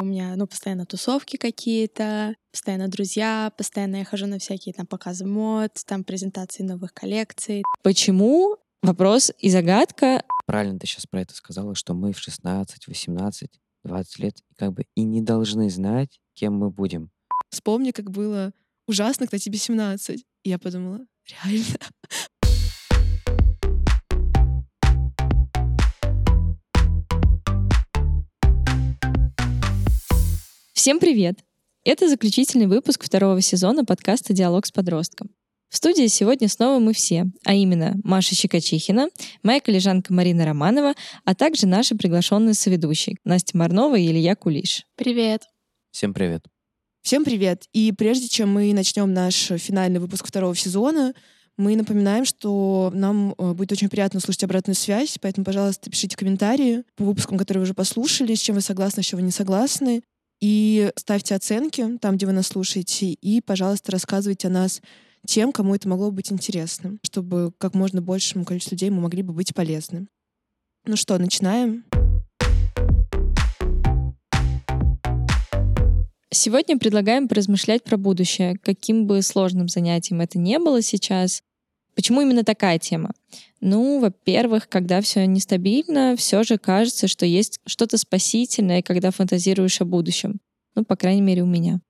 У меня, ну, постоянно тусовки какие-то, постоянно друзья, постоянно я хожу на всякие там показы мод, там презентации новых коллекций. Почему? Вопрос и загадка. Правильно ты сейчас про это сказала, что мы в 16, 18, 20 лет как бы и не должны знать, кем мы будем. Вспомни, как было ужасно, когда тебе 17. И я подумала, реально? Всем привет! Это заключительный выпуск второго сезона подкаста «Диалог с подростком». В студии сегодня снова мы все, а именно Маша Щекочихина, моя коллежанка Марина Романова, а также наши приглашенные соведущие Настя Марнова и Илья Кулиш. Привет! Всем привет! Всем привет! И прежде чем мы начнем наш финальный выпуск второго сезона, мы напоминаем, что нам э, будет очень приятно слушать обратную связь, поэтому, пожалуйста, пишите комментарии по выпускам, которые вы уже послушали, с чем вы согласны, с чем вы не согласны. И ставьте оценки там, где вы нас слушаете, и, пожалуйста, рассказывайте о нас тем, кому это могло быть интересно, чтобы как можно большему количеству людей мы могли бы быть полезны. Ну что, начинаем? Сегодня предлагаем поразмышлять про будущее, каким бы сложным занятием это не было сейчас, Почему именно такая тема? Ну, во-первых, когда все нестабильно, все же кажется, что есть что-то спасительное, когда фантазируешь о будущем. Ну, по крайней мере, у меня.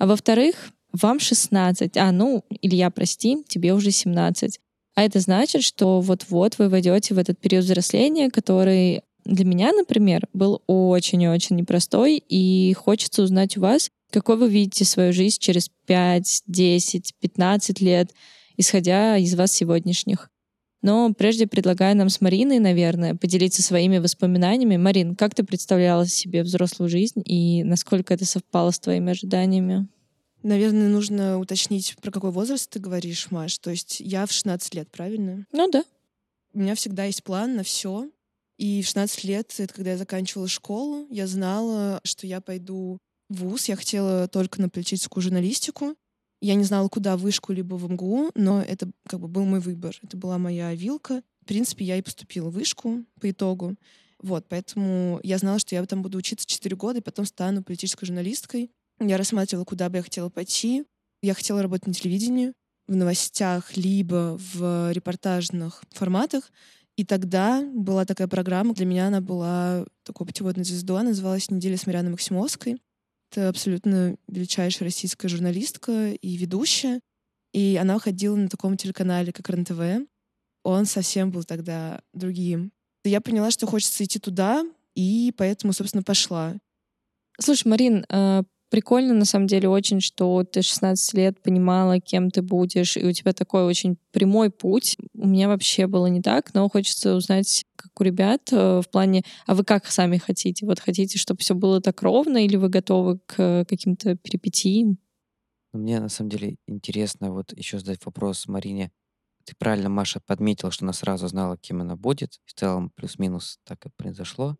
А во-вторых, вам 16, а, ну, Илья, прости, тебе уже 17. А это значит, что вот-вот вы войдете в этот период взросления, который для меня, например, был очень-очень непростой, и хочется узнать у вас, какой вы видите свою жизнь через 5, 10, 15 лет, исходя из вас сегодняшних. Но прежде предлагаю нам с Мариной, наверное, поделиться своими воспоминаниями. Марин, как ты представляла себе взрослую жизнь и насколько это совпало с твоими ожиданиями? Наверное, нужно уточнить, про какой возраст ты говоришь, Маш. То есть я в 16 лет, правильно? Ну да. У меня всегда есть план на все. И в 16 лет, это когда я заканчивала школу, я знала, что я пойду в ВУЗ. Я хотела только на политическую журналистику. Я не знала, куда, вышку либо в МГУ, но это как бы был мой выбор. Это была моя вилка. В принципе, я и поступила в вышку по итогу. Вот, поэтому я знала, что я там буду учиться 4 года, и потом стану политической журналисткой. Я рассматривала, куда бы я хотела пойти. Я хотела работать на телевидении, в новостях, либо в репортажных форматах. И тогда была такая программа, для меня она была такой путеводной звездой, называлась «Неделя с Мирианой Максимовской». Это абсолютно величайшая российская журналистка и ведущая. И она ходила на таком телеканале, как РНТВ. Он совсем был тогда другим. Я поняла, что хочется идти туда, и поэтому, собственно, пошла. Слушай, Марин, а прикольно, на самом деле, очень, что ты 16 лет понимала, кем ты будешь, и у тебя такой очень прямой путь. У меня вообще было не так, но хочется узнать, как у ребят, э, в плане, а вы как сами хотите? Вот хотите, чтобы все было так ровно, или вы готовы к каким-то перипетиям? Ну, мне, на самом деле, интересно вот еще задать вопрос Марине. Ты правильно, Маша, подметила, что она сразу знала, кем она будет. В целом, плюс-минус так и произошло.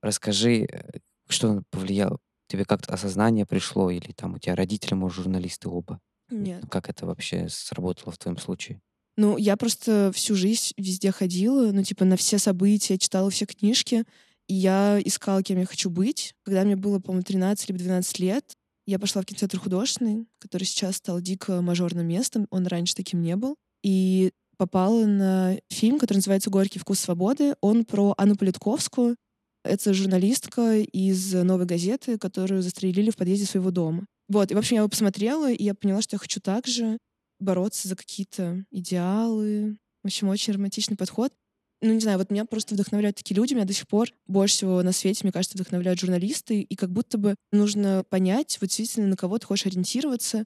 Расскажи, э, что повлияло тебе как-то осознание пришло, или там у тебя родители, может, журналисты оба? Нет. Как это вообще сработало в твоем случае? Ну, я просто всю жизнь везде ходила, ну, типа, на все события, читала все книжки, и я искала, кем я хочу быть. Когда мне было, по-моему, 13 либо 12 лет, я пошла в кинотеатр художественный, который сейчас стал дико мажорным местом, он раньше таким не был, и попала на фильм, который называется «Горький вкус свободы». Он про Анну Политковскую, это журналистка из «Новой газеты», которую застрелили в подъезде своего дома. Вот, и, в общем, я его посмотрела, и я поняла, что я хочу также бороться за какие-то идеалы. В общем, очень романтичный подход. Ну, не знаю, вот меня просто вдохновляют такие люди. Меня до сих пор больше всего на свете, мне кажется, вдохновляют журналисты. И как будто бы нужно понять, вот действительно, на кого ты хочешь ориентироваться.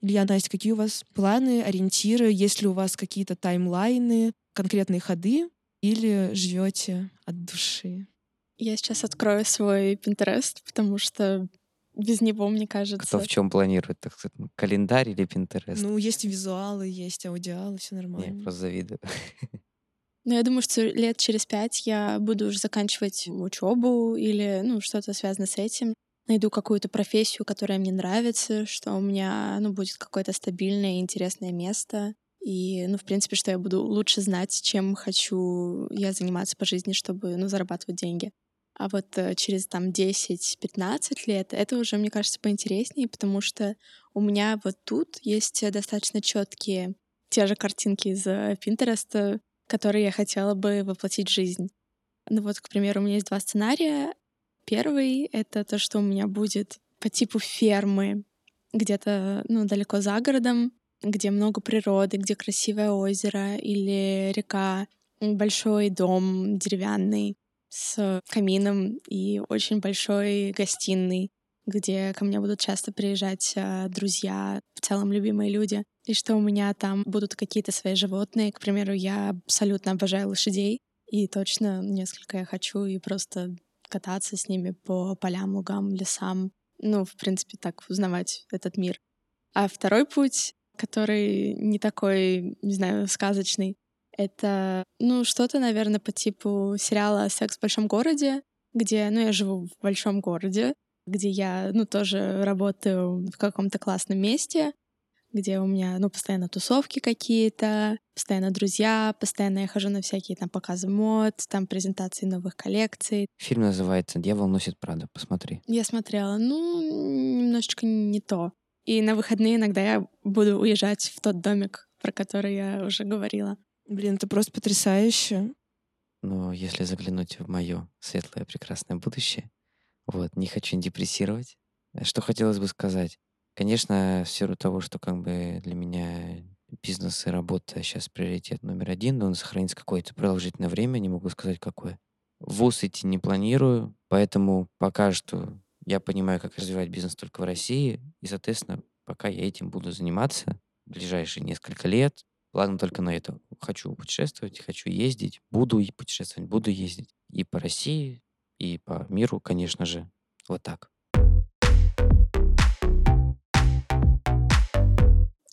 Илья, Настя, какие у вас планы, ориентиры? Есть ли у вас какие-то таймлайны, конкретные ходы? Или живете от души? Я сейчас открою свой Pinterest, потому что без него, мне кажется... Кто в чем планирует, так сказать, ну, календарь или Pinterest? Ну, есть визуалы, есть аудиалы, все нормально. Не, просто завидую. Ну, я думаю, что лет через пять я буду уже заканчивать учебу или, ну, что-то связано с этим. Найду какую-то профессию, которая мне нравится, что у меня, ну, будет какое-то стабильное и интересное место. И, ну, в принципе, что я буду лучше знать, чем хочу я заниматься по жизни, чтобы, ну, зарабатывать деньги. А вот э, через там 10-15 лет это уже, мне кажется, поинтереснее, потому что у меня вот тут есть достаточно четкие те же картинки из Pinterest, которые я хотела бы воплотить в жизнь. Ну вот, к примеру, у меня есть два сценария. Первый — это то, что у меня будет по типу фермы где-то ну, далеко за городом, где много природы, где красивое озеро или река, большой дом деревянный с камином и очень большой гостиной, где ко мне будут часто приезжать а, друзья, в целом любимые люди, и что у меня там будут какие-то свои животные. К примеру, я абсолютно обожаю лошадей, и точно несколько я хочу и просто кататься с ними по полям, лугам, лесам. Ну, в принципе, так узнавать этот мир. А второй путь, который не такой, не знаю, сказочный, это, ну, что-то, наверное, по типу сериала «Секс в большом городе», где, ну, я живу в большом городе, где я, ну, тоже работаю в каком-то классном месте, где у меня, ну, постоянно тусовки какие-то, постоянно друзья, постоянно я хожу на всякие там показы мод, там презентации новых коллекций. Фильм называется «Дьявол носит Прада». Посмотри. Я смотрела. Ну, немножечко не то. И на выходные иногда я буду уезжать в тот домик, про который я уже говорила. Блин, это просто потрясающе. Но если заглянуть в мое светлое прекрасное будущее, вот, не хочу депрессировать. Что хотелось бы сказать? Конечно, в силу того, что как бы для меня бизнес и работа сейчас приоритет номер один, но он сохранится какое-то продолжительное время, не могу сказать какое. В ВУЗ идти не планирую, поэтому пока что я понимаю, как развивать бизнес только в России, и, соответственно, пока я этим буду заниматься в ближайшие несколько лет, ладно только на это. Хочу путешествовать, хочу ездить, буду путешествовать, буду ездить и по России, и по миру, конечно же. Вот так.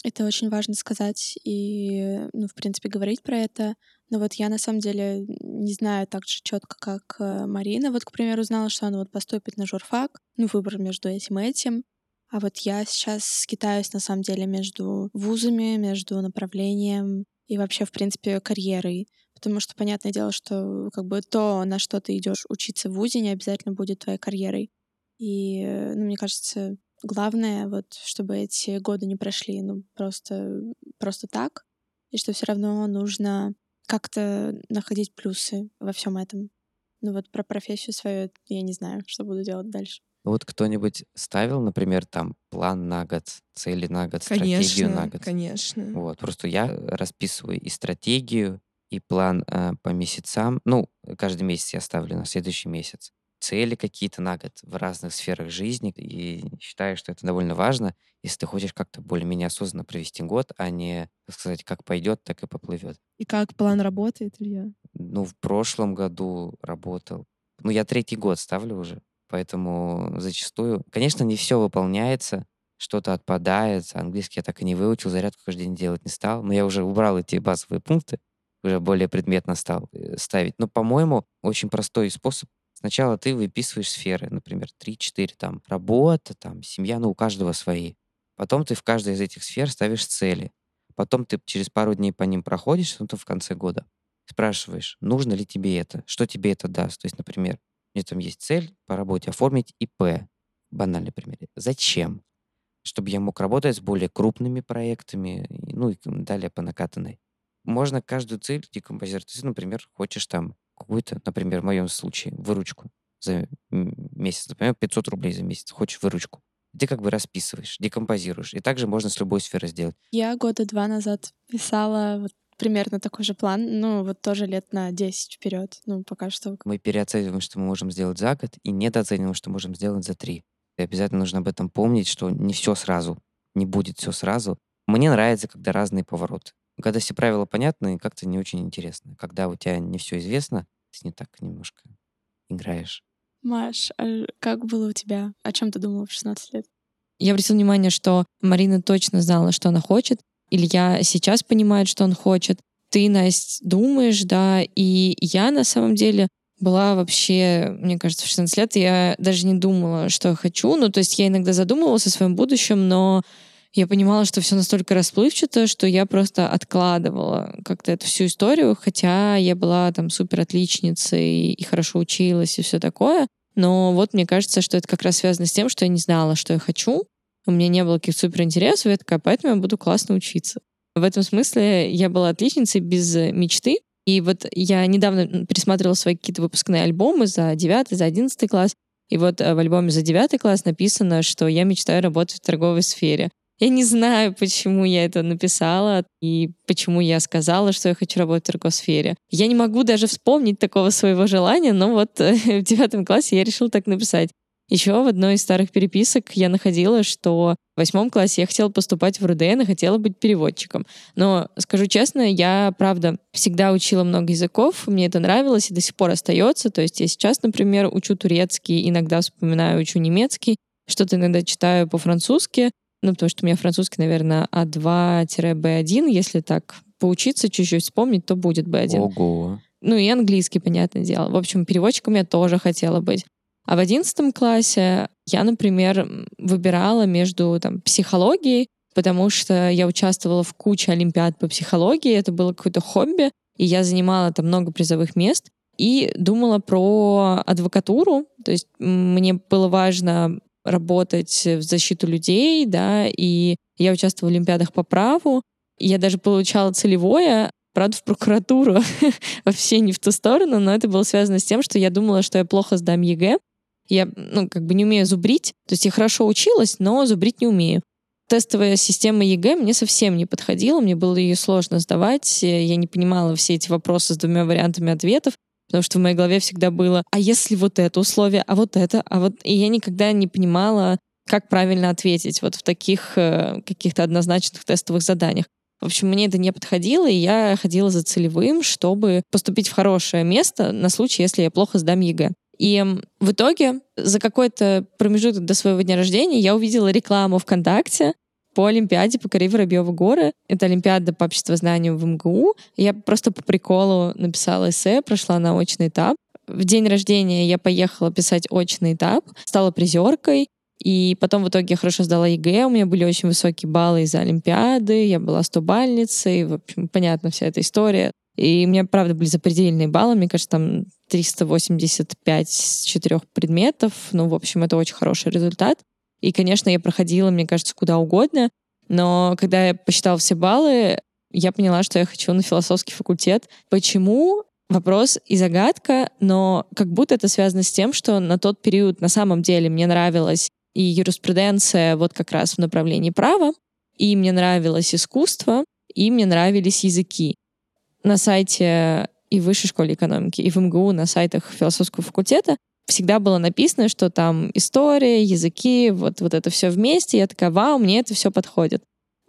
Это очень важно сказать и, ну, в принципе, говорить про это. Но вот я на самом деле не знаю так же четко, как э, Марина. Вот, к примеру, знала, что она вот поступит на журфак, ну, выбор между этим и этим. А вот я сейчас скитаюсь на самом деле между вузами, между направлением и вообще, в принципе, карьерой. Потому что понятное дело, что как бы то, на что ты идешь учиться в вузе, не обязательно будет твоей карьерой. И, э, ну, мне кажется, Главное, вот, чтобы эти годы не прошли, ну, просто, просто так, и что все равно нужно как-то находить плюсы во всем этом. Ну вот про профессию свою я не знаю, что буду делать дальше. Вот кто-нибудь ставил, например, там план на год, цели на год, конечно, стратегию на год? Конечно. Вот, просто я расписываю и стратегию, и план э, по месяцам. Ну, каждый месяц я ставлю на следующий месяц цели какие-то на год в разных сферах жизни. И считаю, что это довольно важно, если ты хочешь как-то более-менее осознанно провести год, а не, так сказать, как пойдет, так и поплывет. И как план работает, Илья? Ну, в прошлом году работал. Ну, я третий год ставлю уже, поэтому зачастую... Конечно, не все выполняется, что-то отпадает. Английский я так и не выучил, зарядку каждый день делать не стал. Но я уже убрал эти базовые пункты, уже более предметно стал э, ставить. Но, по-моему, очень простой способ Сначала ты выписываешь сферы, например, 3-4, там, работа, там, семья, ну, у каждого свои. Потом ты в каждой из этих сфер ставишь цели. Потом ты через пару дней по ним проходишь, ну, то в конце года. Спрашиваешь, нужно ли тебе это, что тебе это даст. То есть, например, у меня там есть цель по работе оформить ИП. Банальный пример. Зачем? Чтобы я мог работать с более крупными проектами, ну и далее по накатанной. Можно каждую цель декомпозировать. Ты, например, хочешь там какую-то, например, в моем случае, выручку за месяц, например, 500 рублей за месяц, хочешь выручку. Ты как бы расписываешь, декомпозируешь. И также можно с любой сферой сделать. Я года два назад писала вот примерно такой же план, ну, вот тоже лет на 10 вперед, ну, пока что. Мы переоцениваем, что мы можем сделать за год, и недооцениваем, что можем сделать за три. И обязательно нужно об этом помнить, что не все сразу, не будет все сразу. Мне нравится, когда разные повороты. Когда все правила понятны, как-то не очень интересно. Когда у тебя не все известно, ты не так немножко играешь. Маш, а как было у тебя? О чем ты думала в 16 лет? Я обратила внимание, что Марина точно знала, что она хочет. Илья сейчас понимает, что он хочет. Ты, Настя, думаешь, да. И я на самом деле была вообще, мне кажется, в 16 лет я даже не думала, что хочу. Ну, то есть я иногда задумывалась о своем будущем, но я понимала, что все настолько расплывчато, что я просто откладывала как-то эту всю историю, хотя я была там супер отличницей и хорошо училась и все такое. Но вот мне кажется, что это как раз связано с тем, что я не знала, что я хочу. У меня не было каких-то супер интересов, я такая, поэтому я буду классно учиться. В этом смысле я была отличницей без мечты. И вот я недавно пересматривала свои какие-то выпускные альбомы за 9, за 11 класс. И вот э, в альбоме за 9 класс написано, что я мечтаю работать в торговой сфере. Я не знаю, почему я это написала и почему я сказала, что я хочу работать в торгосфере. Я не могу даже вспомнить такого своего желания, но вот э, в девятом классе я решила так написать. Еще в одной из старых переписок я находила, что в восьмом классе я хотела поступать в РУДН и хотела быть переводчиком. Но, скажу честно, я, правда, всегда учила много языков, мне это нравилось и до сих пор остается. То есть я сейчас, например, учу турецкий, иногда вспоминаю, учу немецкий, что-то иногда читаю по-французски, ну, потому что у меня французский, наверное, А2-Б1. Если так поучиться, чуть-чуть вспомнить, то будет Б1. Ого. Ну и английский, понятное дело. В общем, переводчиком я тоже хотела быть. А в одиннадцатом классе я, например, выбирала между там, психологией, потому что я участвовала в куче олимпиад по психологии, это было какое-то хобби, и я занимала там много призовых мест, и думала про адвокатуру, то есть мне было важно работать в защиту людей, да, и я участвовала в олимпиадах по праву, я даже получала целевое, правда, в прокуратуру, вообще не в ту сторону, но это было связано с тем, что я думала, что я плохо сдам ЕГЭ, я, ну, как бы не умею зубрить, то есть я хорошо училась, но зубрить не умею. Тестовая система ЕГЭ мне совсем не подходила, мне было ее сложно сдавать, я не понимала все эти вопросы с двумя вариантами ответов, Потому что в моей голове всегда было, а если вот это условие, а вот это, а вот... И я никогда не понимала, как правильно ответить вот в таких э, каких-то однозначных тестовых заданиях. В общем, мне это не подходило, и я ходила за целевым, чтобы поступить в хорошее место на случай, если я плохо сдам ЕГЭ. И в итоге за какой-то промежуток до своего дня рождения я увидела рекламу ВКонтакте по Олимпиаде «Покори Воробьевы горы». Это Олимпиада по обществознанию в МГУ. Я просто по приколу написала эссе, прошла на очный этап. В день рождения я поехала писать очный этап, стала призеркой, и потом в итоге я хорошо сдала ЕГЭ, у меня были очень высокие баллы из-за Олимпиады, я была стобальницей, в общем, понятно вся эта история. И у меня, правда, были запредельные баллы, мне кажется, там 385 с четырех предметов. Ну, в общем, это очень хороший результат. И, конечно, я проходила, мне кажется, куда угодно. Но когда я посчитала все баллы, я поняла, что я хочу на философский факультет. Почему? Вопрос и загадка, но как будто это связано с тем, что на тот период на самом деле мне нравилась и юриспруденция вот как раз в направлении права, и мне нравилось искусство, и мне нравились языки. На сайте и в высшей школе экономики, и в МГУ на сайтах философского факультета всегда было написано, что там история, языки, вот, вот это все вместе. Я такая, вау, мне это все подходит.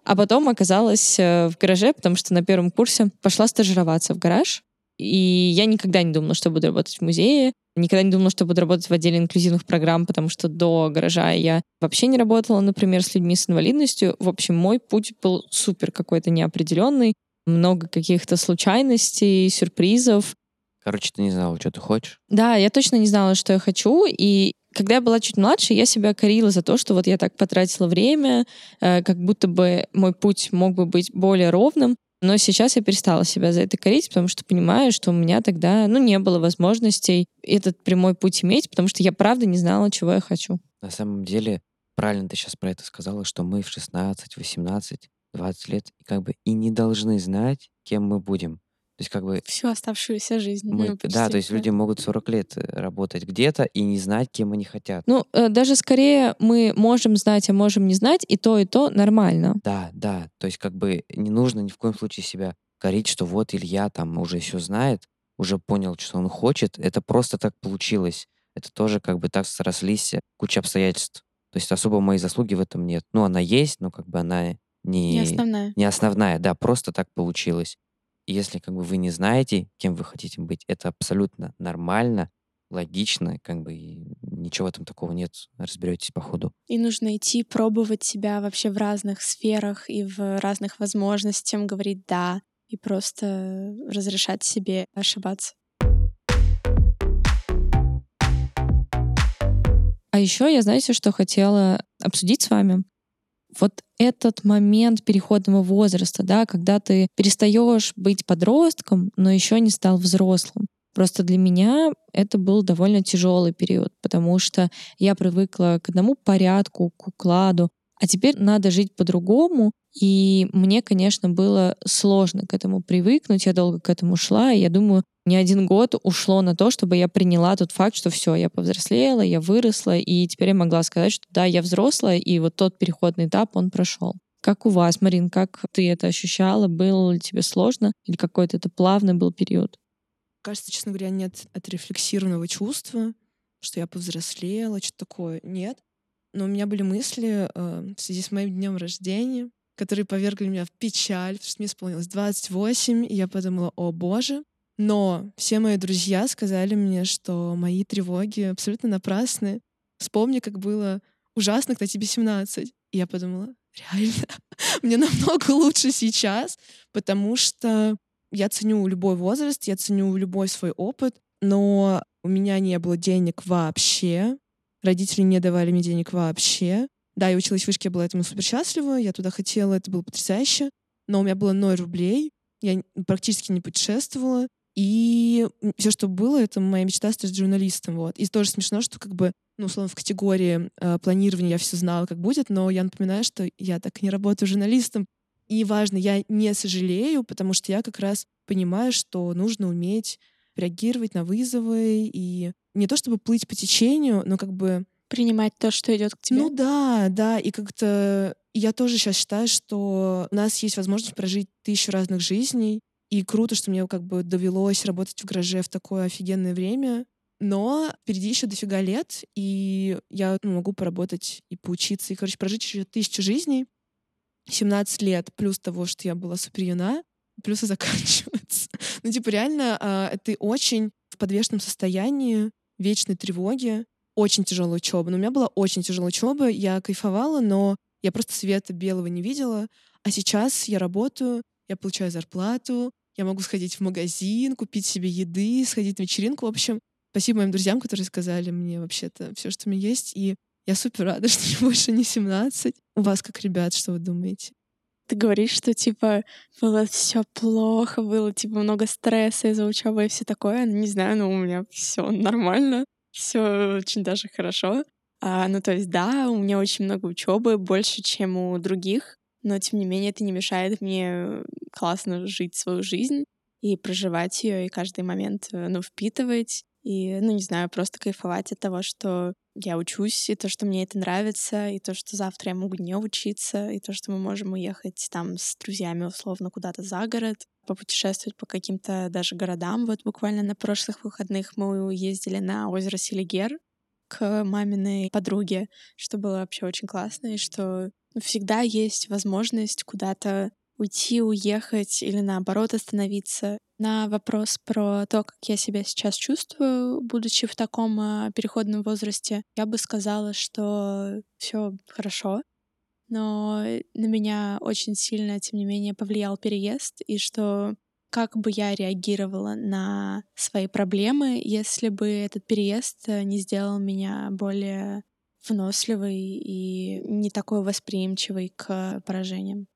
А потом оказалась э, в гараже, потому что на первом курсе пошла стажироваться в гараж. И я никогда не думала, что буду работать в музее. Никогда не думала, что буду работать в отделе инклюзивных программ, потому что до гаража я вообще не работала, например, с людьми с инвалидностью. В общем, мой путь был супер какой-то неопределенный. Много каких-то случайностей, сюрпризов. Короче, ты не знала, что ты хочешь? Да, я точно не знала, что я хочу. И когда я была чуть младше, я себя корила за то, что вот я так потратила время, э, как будто бы мой путь мог бы быть более ровным. Но сейчас я перестала себя за это корить, потому что понимаю, что у меня тогда ну, не было возможностей этот прямой путь иметь, потому что я правда не знала, чего я хочу. На самом деле, правильно ты сейчас про это сказала, что мы в 16, 18, 20 лет как бы и не должны знать, кем мы будем. То есть как бы... Всю оставшуюся жизнь. Мы, ну, да, то есть почти, люди могут 40 лет э, работать где-то и не знать, кем они хотят. Ну, э, даже скорее мы можем знать, а можем не знать, и то, и то нормально. Да, да. То есть как бы не нужно ни в коем случае себя корить, что вот Илья там уже все знает, уже понял, что он хочет. Это просто так получилось. Это тоже как бы так срослись э, куча обстоятельств. То есть особо моей заслуги в этом нет. Ну, она есть, но как бы она не, Не основная. не основная. Да, просто так получилось. Если как бы вы не знаете, кем вы хотите быть, это абсолютно нормально, логично, как бы и ничего в этом такого нет, разберетесь по ходу. И нужно идти пробовать себя вообще в разных сферах и в разных возможностях, говорить «да», и просто разрешать себе ошибаться. А еще я, знаете, что хотела обсудить с вами? Вот этот момент переходного возраста, да, когда ты перестаешь быть подростком, но еще не стал взрослым. Просто для меня это был довольно тяжелый период, потому что я привыкла к одному порядку, к укладу, а теперь надо жить по-другому. И мне, конечно, было сложно к этому привыкнуть. Я долго к этому шла, и я думаю, не один год ушло на то, чтобы я приняла тот факт, что все, я повзрослела, я выросла, и теперь я могла сказать, что да, я взрослая, и вот тот переходный этап, он прошел. Как у вас, Марин, как ты это ощущала? Было ли тебе сложно? Или какой-то это плавный был период? Кажется, честно говоря, нет отрефлексированного чувства, что я повзрослела, что-то такое. Нет. Но у меня были мысли э, в связи с моим днем рождения, которые повергли меня в печаль, потому что мне исполнилось 28, и я подумала, о боже. Но все мои друзья сказали мне, что мои тревоги абсолютно напрасны. Вспомни, как было ужасно, когда тебе 17. И я подумала, реально, мне намного лучше сейчас, потому что я ценю любой возраст, я ценю любой свой опыт, но у меня не было денег вообще, родители не давали мне денег вообще. Да, я училась в вышке, я была этому супер счастлива, я туда хотела, это было потрясающе, но у меня было 0 рублей, я практически не путешествовала, и все, что было, это моя мечта стать журналистом. Вот. И тоже смешно, что как бы, ну, условно, в категории э, планирования я все знала, как будет, но я напоминаю, что я так и не работаю журналистом. И важно, я не сожалею, потому что я как раз понимаю, что нужно уметь реагировать на вызовы и не то чтобы плыть по течению, но как бы принимать то, что идет к тебе. Ну да, да, и как-то я тоже сейчас считаю, что у нас есть возможность прожить тысячу разных жизней, и круто, что мне как бы довелось работать в гараже в такое офигенное время. Но впереди еще дофига лет, и я ну, могу поработать и поучиться, и, короче, прожить еще тысячу жизней. 17 лет, плюс того, что я была супер юна, плюс и заканчивается. ну, типа, реально, э, ты очень в подвешенном состоянии, вечной тревоги, очень тяжелая учеба. Но у меня была очень тяжелая учеба, я кайфовала, но я просто света белого не видела. А сейчас я работаю, я получаю зарплату, я могу сходить в магазин, купить себе еды, сходить на вечеринку. В общем, спасибо моим друзьям, которые сказали мне вообще-то все, что у меня есть. И я супер рада, что мне больше не 17. У вас как, ребят, что вы думаете? Ты говоришь, что типа было все плохо, было типа много стресса из-за учебы и все такое. Не знаю, но у меня все нормально, все очень даже хорошо. А, ну, то есть, да, у меня очень много учебы, больше, чем у других, но тем не менее это не мешает мне классно жить свою жизнь и проживать ее, и каждый момент, э, ну, впитывать, и, ну, не знаю, просто кайфовать от того, что я учусь, и то, что мне это нравится, и то, что завтра я могу не учиться, и то, что мы можем уехать там с друзьями условно куда-то за город, попутешествовать по каким-то даже городам. Вот буквально на прошлых выходных мы ездили на озеро Селигер к маминой подруге, что было вообще очень классно, и что всегда есть возможность куда-то уйти, уехать или наоборот остановиться. На вопрос про то, как я себя сейчас чувствую, будучи в таком э, переходном возрасте, я бы сказала, что все хорошо, но на меня очень сильно, тем не менее, повлиял переезд, и что как бы я реагировала на свои проблемы, если бы этот переезд э, не сделал меня более выносливой и не такой восприимчивой к поражениям.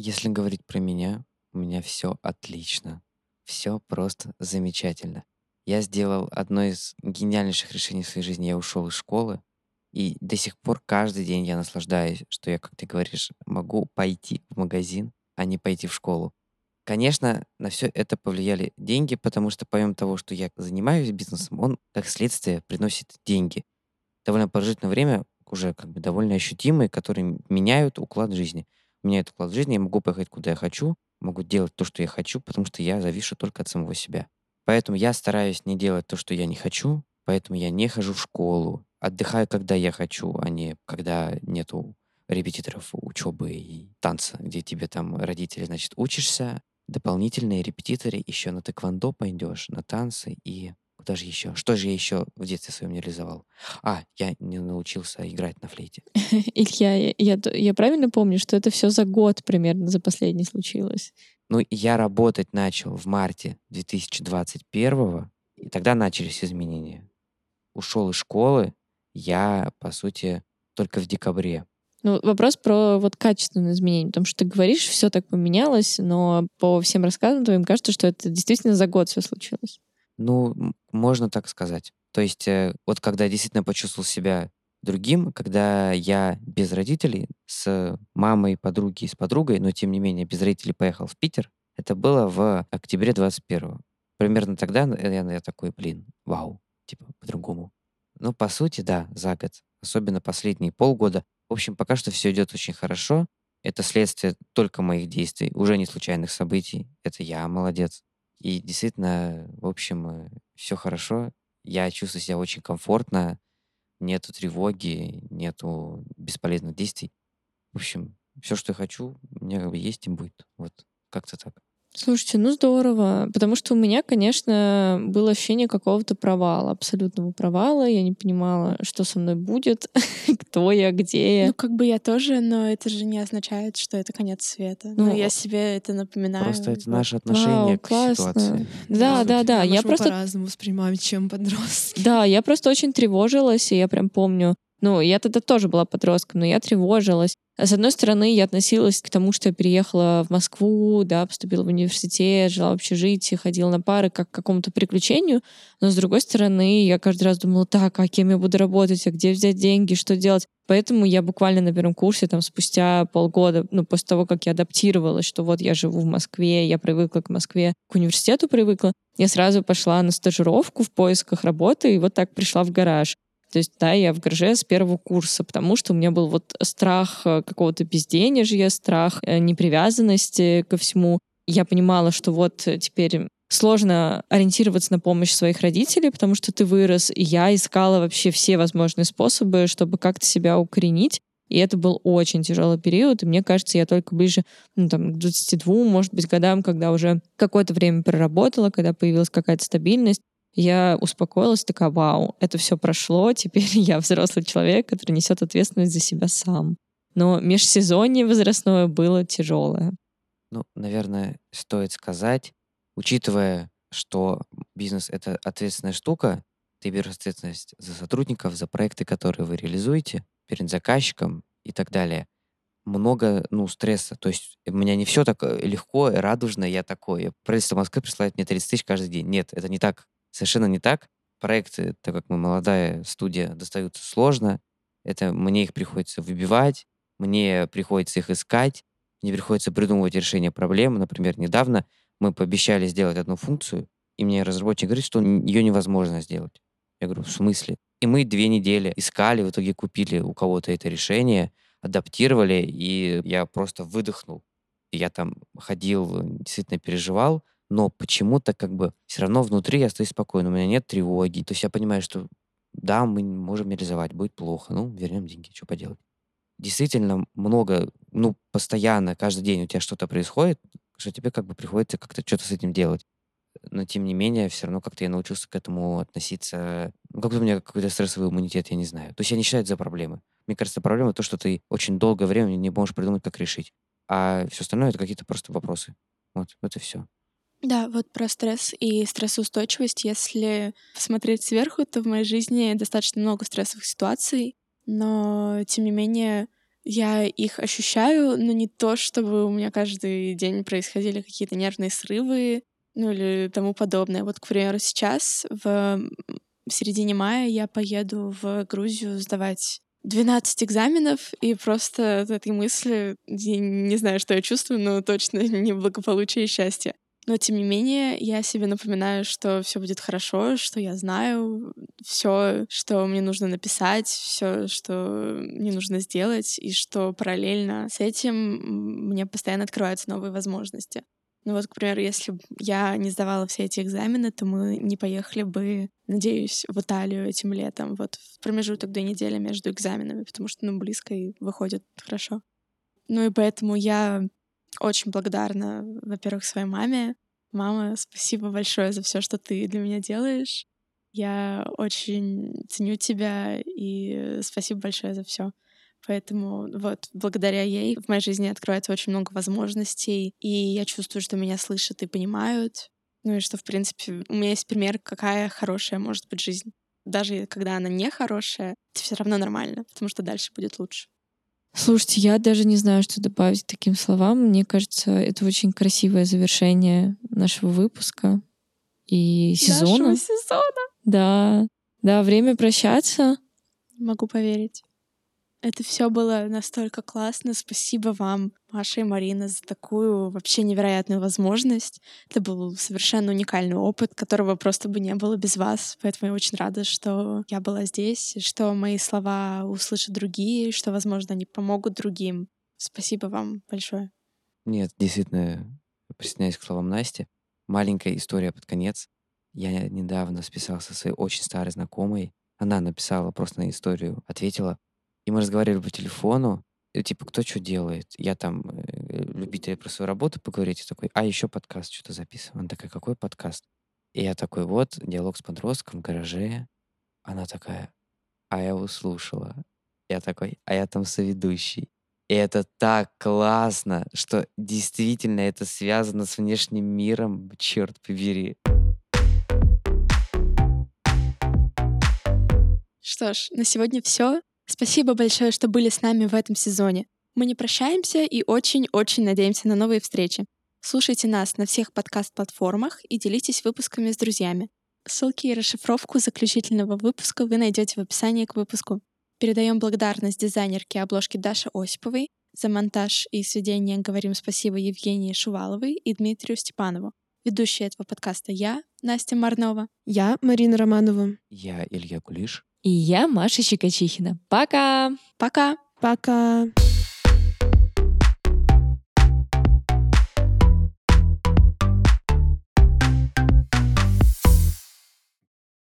Если говорить про меня, у меня все отлично. Все просто замечательно. Я сделал одно из гениальнейших решений в своей жизни. Я ушел из школы, и до сих пор каждый день я наслаждаюсь, что я, как ты говоришь, могу пойти в магазин, а не пойти в школу. Конечно, на все это повлияли деньги, потому что помимо того, что я занимаюсь бизнесом, он, как следствие, приносит деньги. Довольно продолжительное время, уже как бы довольно ощутимые, которые меняют уклад жизни меняет уклад жизни, я могу поехать куда я хочу, могу делать то, что я хочу, потому что я завишу только от самого себя. Поэтому я стараюсь не делать то, что я не хочу, поэтому я не хожу в школу, отдыхаю, когда я хочу, а не когда нету репетиторов учебы и танца, где тебе там родители, значит, учишься, дополнительные репетиторы, еще на тэквондо пойдешь, на танцы и Куда же еще? Что же я еще в детстве своем не реализовал? А, я не научился играть на флейте. Илья, я, я, я правильно помню, что это все за год примерно за последний случилось? Ну, я работать начал в марте 2021 и тогда начались изменения. Ушел из школы я, по сути, только в декабре. Ну, вопрос про вот качественные изменения, потому что ты говоришь, все так поменялось, но по всем рассказам твоим кажется, что это действительно за год все случилось. Ну, можно так сказать. То есть э, вот когда я действительно почувствовал себя другим, когда я без родителей, с мамой, подруги с подругой, но тем не менее без родителей поехал в Питер, это было в октябре 21 Примерно тогда я, я такой, блин, вау, типа по-другому. Ну, по сути, да, за год. Особенно последние полгода в общем, пока что все идет очень хорошо. Это следствие только моих действий, уже не случайных событий. Это я молодец. И действительно, в общем, все хорошо. Я чувствую себя очень комфортно. Нету тревоги, нету бесполезных действий. В общем, все, что я хочу, у меня как бы есть и будет. Вот, как-то так. Слушайте, ну здорово, потому что у меня, конечно, было ощущение какого-то провала, абсолютного провала. Я не понимала, что со мной будет, кто я, где я. Ну, как бы я тоже, но это же не означает, что это конец света. Ну, но я себе это напоминаю. Просто это наше отношение Вау, к классно. ситуации. Да, да, да. Я просто по-разному воспринимаю, чем подростки. Да, я просто очень тревожилась, и я прям помню, ну, я тогда тоже была подростком, но я тревожилась. А с одной стороны, я относилась к тому, что я переехала в Москву, да, поступила в университет, жила в общежитии, ходила на пары как к какому-то приключению. Но с другой стороны, я каждый раз думала, так, а кем я буду работать, а где взять деньги, что делать? Поэтому я буквально на первом курсе, там, спустя полгода, ну, после того, как я адаптировалась, что вот я живу в Москве, я привыкла к Москве, к университету привыкла, я сразу пошла на стажировку в поисках работы, и вот так пришла в гараж. То есть, да, я в гараже с первого курса, потому что у меня был вот страх э, какого-то безденежья, страх э, непривязанности ко всему. Я понимала, что вот теперь сложно ориентироваться на помощь своих родителей, потому что ты вырос, и я искала вообще все возможные способы, чтобы как-то себя укоренить. И это был очень тяжелый период, и мне кажется, я только ближе ну, там, к 22, может быть, годам, когда уже какое-то время проработала, когда появилась какая-то стабильность, я успокоилась, такая, вау, это все прошло, теперь я взрослый человек, который несет ответственность за себя сам. Но межсезонье возрастное было тяжелое. Ну, наверное, стоит сказать, учитывая, что бизнес — это ответственная штука, ты берешь ответственность за сотрудников, за проекты, которые вы реализуете перед заказчиком и так далее. Много, ну, стресса. То есть у меня не все так э, легко и радужно, я такой. Правительство Москвы присылает мне 30 тысяч каждый день. Нет, это не так совершенно не так. Проекты, так как мы молодая студия, достаются сложно. Это мне их приходится выбивать, мне приходится их искать, мне приходится придумывать решение проблем. Например, недавно мы пообещали сделать одну функцию, и мне разработчик говорит, что ее невозможно сделать. Я говорю, в смысле? И мы две недели искали, в итоге купили у кого-то это решение, адаптировали, и я просто выдохнул. Я там ходил, действительно переживал, но почему-то как бы все равно внутри я остаюсь спокойным, у меня нет тревоги. То есть я понимаю, что да, мы можем реализовать, будет плохо, ну, вернем деньги, что поделать. Действительно много, ну, постоянно, каждый день у тебя что-то происходит, что тебе как бы приходится как-то что-то с этим делать. Но тем не менее, все равно как-то я научился к этому относиться. Ну, как-то у меня какой-то стрессовый иммунитет, я не знаю. То есть я не считаю это за проблемы. Мне кажется, проблема то, что ты очень долгое время не можешь придумать, как решить. А все остальное это какие-то просто вопросы. Вот, вот и все. Да, вот про стресс и стрессоустойчивость. Если посмотреть сверху, то в моей жизни достаточно много стрессовых ситуаций, но тем не менее я их ощущаю, но не то, чтобы у меня каждый день происходили какие-то нервные срывы, ну или тому подобное. Вот, к примеру, сейчас в середине мая я поеду в Грузию сдавать 12 экзаменов, и просто от этой мысли, я не знаю, что я чувствую, но точно не благополучие и счастье. Но тем не менее, я себе напоминаю, что все будет хорошо, что я знаю все, что мне нужно написать, все, что мне нужно сделать, и что параллельно с этим мне постоянно открываются новые возможности. Ну вот, к примеру, если бы я не сдавала все эти экзамены, то мы не поехали бы, надеюсь, в Италию этим летом, вот в промежуток две недели между экзаменами, потому что, ну, близко и выходит хорошо. Ну и поэтому я очень благодарна, во-первых, своей маме. Мама, спасибо большое за все, что ты для меня делаешь. Я очень ценю тебя и спасибо большое за все. Поэтому вот благодаря ей в моей жизни открывается очень много возможностей, и я чувствую, что меня слышат и понимают. Ну и что, в принципе, у меня есть пример, какая хорошая может быть жизнь. Даже когда она не хорошая, это все равно нормально, потому что дальше будет лучше. Слушайте, я даже не знаю, что добавить к таким словам. Мне кажется, это очень красивое завершение нашего выпуска и сезона. Нашего сезона. Да, да, время прощаться. Не могу поверить. Это все было настолько классно. Спасибо вам, Маша и Марина, за такую вообще невероятную возможность. Это был совершенно уникальный опыт, которого просто бы не было без вас. Поэтому я очень рада, что я была здесь, что мои слова услышат другие, что, возможно, они помогут другим. Спасибо вам большое. Нет, действительно, присоединяюсь к словам Насти. Маленькая история под конец. Я недавно списался со своей очень старой знакомой. Она написала просто на историю, ответила. И мы разговаривали по телефону, и, типа, кто что делает. Я там э, любитель про свою работу поговорить, и такой, а еще подкаст что-то записываю. Она такая, какой подкаст? И я такой, вот, диалог с подростком в гараже. Она такая, а я его слушала. Я такой, а я там соведущий. И это так классно, что действительно это связано с внешним миром, черт побери. Что ж, на сегодня все. Спасибо большое, что были с нами в этом сезоне. Мы не прощаемся и очень-очень надеемся на новые встречи. Слушайте нас на всех подкаст-платформах и делитесь выпусками с друзьями. Ссылки и расшифровку заключительного выпуска вы найдете в описании к выпуску. Передаем благодарность дизайнерке обложки Даше Осиповой. За монтаж и сведение говорим спасибо Евгении Шуваловой и Дмитрию Степанову. Ведущая этого подкаста я, Настя Марнова. Я Марина Романова. Я Илья Кулиш. И я Маша Щекочихина. Пока! Пока! Пока!